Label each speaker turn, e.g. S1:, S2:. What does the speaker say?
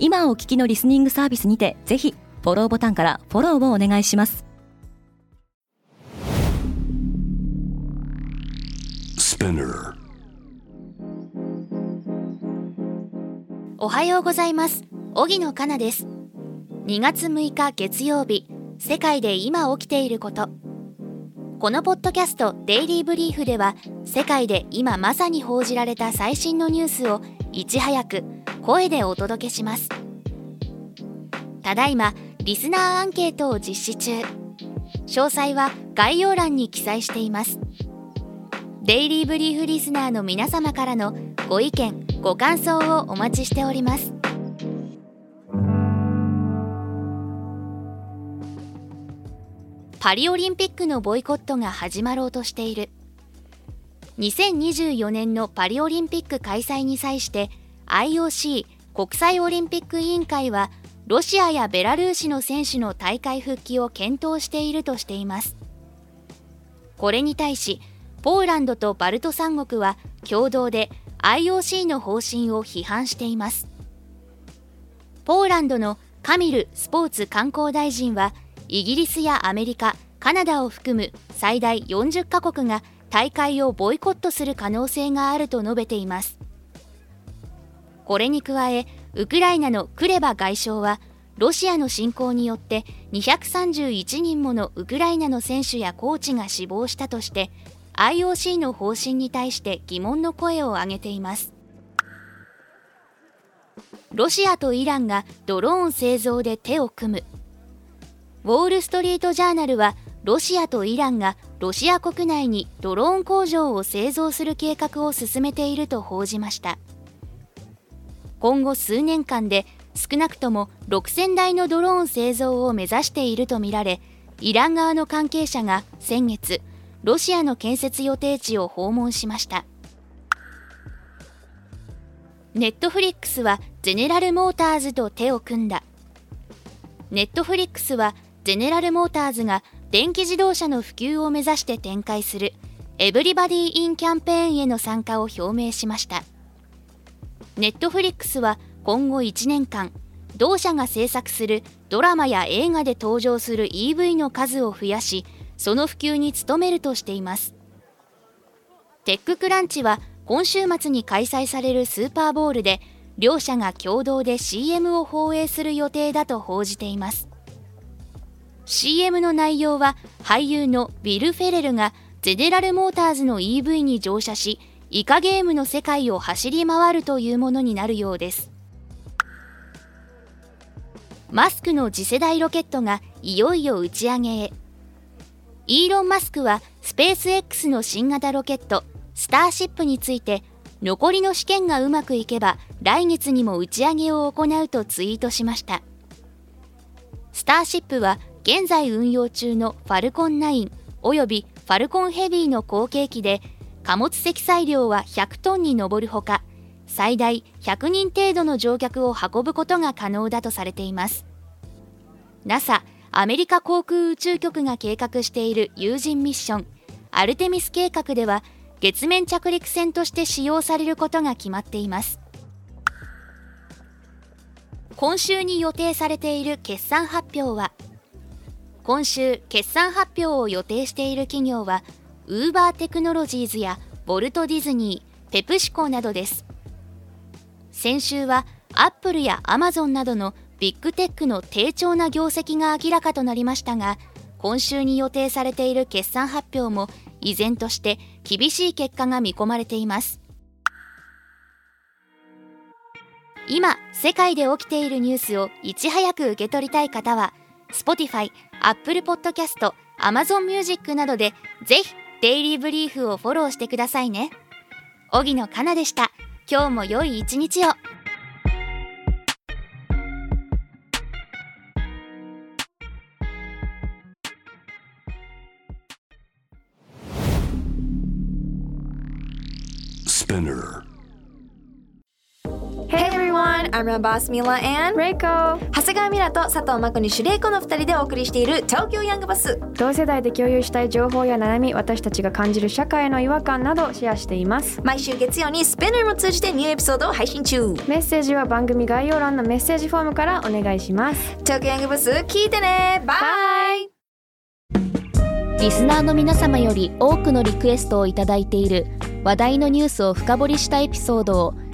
S1: 今お聞きのリスニングサービスにてぜひフォローボタンからフォローをお願いします。
S2: おはようございます。荻野かなです。2月6日月曜日世界で今起きていること。このポッドキャストデイリーブリーフでは世界で今まさに報じられた最新のニュースをいち早く声でお届けします。ただいまリスナーアンケートを実施中。詳細は概要欄に記載しています。デイリーブリーフリスナーの皆様からのご意見ご感想をお待ちしております。パリオリンピックのボイコットが始まろうとしている。2024年のパリオリンピック開催に際して IOC 国際オリンピック委員会はロシアやベラルーシの選手の大会復帰を検討しているとしています。これに対しポーランドとバルト三国は共同で IOC の方針を批判しています。ポーランドのカミルスポーツ観光大臣はイギリスやアメリカカナダを含む最大40カ国が大会をボイコットする可能性があると述べています。これに加えウクライナのクレバ外相はロシアの侵攻によって231人ものウクライナの選手やコーチが死亡したとして IOC の方針に対して疑問の声を上げています。ロシアとイランがドローン製造で手を組む。ウォール・ストリート・ジャーナルはロシアとイランがロシア国内にドローン工場を製造する計画を進めていると報じました。今後数年間で少なくとも6000台のドローン製造を目指しているとみられイラン側の関係者が先月ロシアの建設予定地を訪問しました。ネットフリックスはゼネラルモーターズと手を組んだ。ネットフリックスはゼネラルモーターズが電気自動車の普及を目指して展開するエブリバディ・イン・キャンペーンへの参加を表明しました。ネットフリックスは今後1年間同社が制作するドラマや映画で登場する EV の数を増やしその普及に努めるとしています。テッククランチは今週末に開催されるスーパーボールで両社が共同で CM を放映する予定だと報じています。CM の内容は俳優のビル・フェレルがゼネラルモーターズの EV に乗車しイカゲームの世界を走り回るというものになるようです。マスクの次世代ロケットがいよいよ打ち上げへ。イーロン・マスクはスペース X の新型ロケットスターシップについて残りの試験がうまくいけば来月にも打ち上げを行うとツイートしました。スターシップは現在運用中のファルコン9およびファルコンヘビーの後継機で貨物積載量は100トンに上るほか最大100人程度の乗客を運ぶことが可能だとされています。NASA アメリカ航空宇宙局が計画している有人ミッションアルテミス計画では月面着陸船として使用されることが決まっています。今週に予定されている決算発表は今週決算発表を予定している企業はウーバーテクノロジーズやボルトディズニー、ペプシコなどです。先週はアップルやアマゾンなどのビッグテックの低調な業績が明らかとなりましたが、今週に予定されている決算発表も依然として厳しい結果が見込まれています。今、世界で起きているニュースをいち早く受け取りたい方は、Spotify、Apple Podcast、Amazon Music などでぜひデイリーブリーフをフォローしてくださいね。荻野かなでした。今日も良い一日を。
S3: Spinner
S4: Everyone, I'm your boss Mila and
S5: Reiko
S4: 長谷川ミラと佐藤真子にシュレイコの2人でお送りしている東京ヤングバス。
S5: 同世代で共有したい情報や悩み私たちが感じる社会への違和感などシェアしています。
S4: 毎週月曜にスペナーも通じてニューエピソードを配信中。
S5: メッセージは番組概要欄のメッセージフォームからお願いします。
S4: 東京ヤングバス聞いてね。バイ
S6: リスナーの皆様より多くのリクエストをいただいている話題のニュースを深掘りしたエピソードを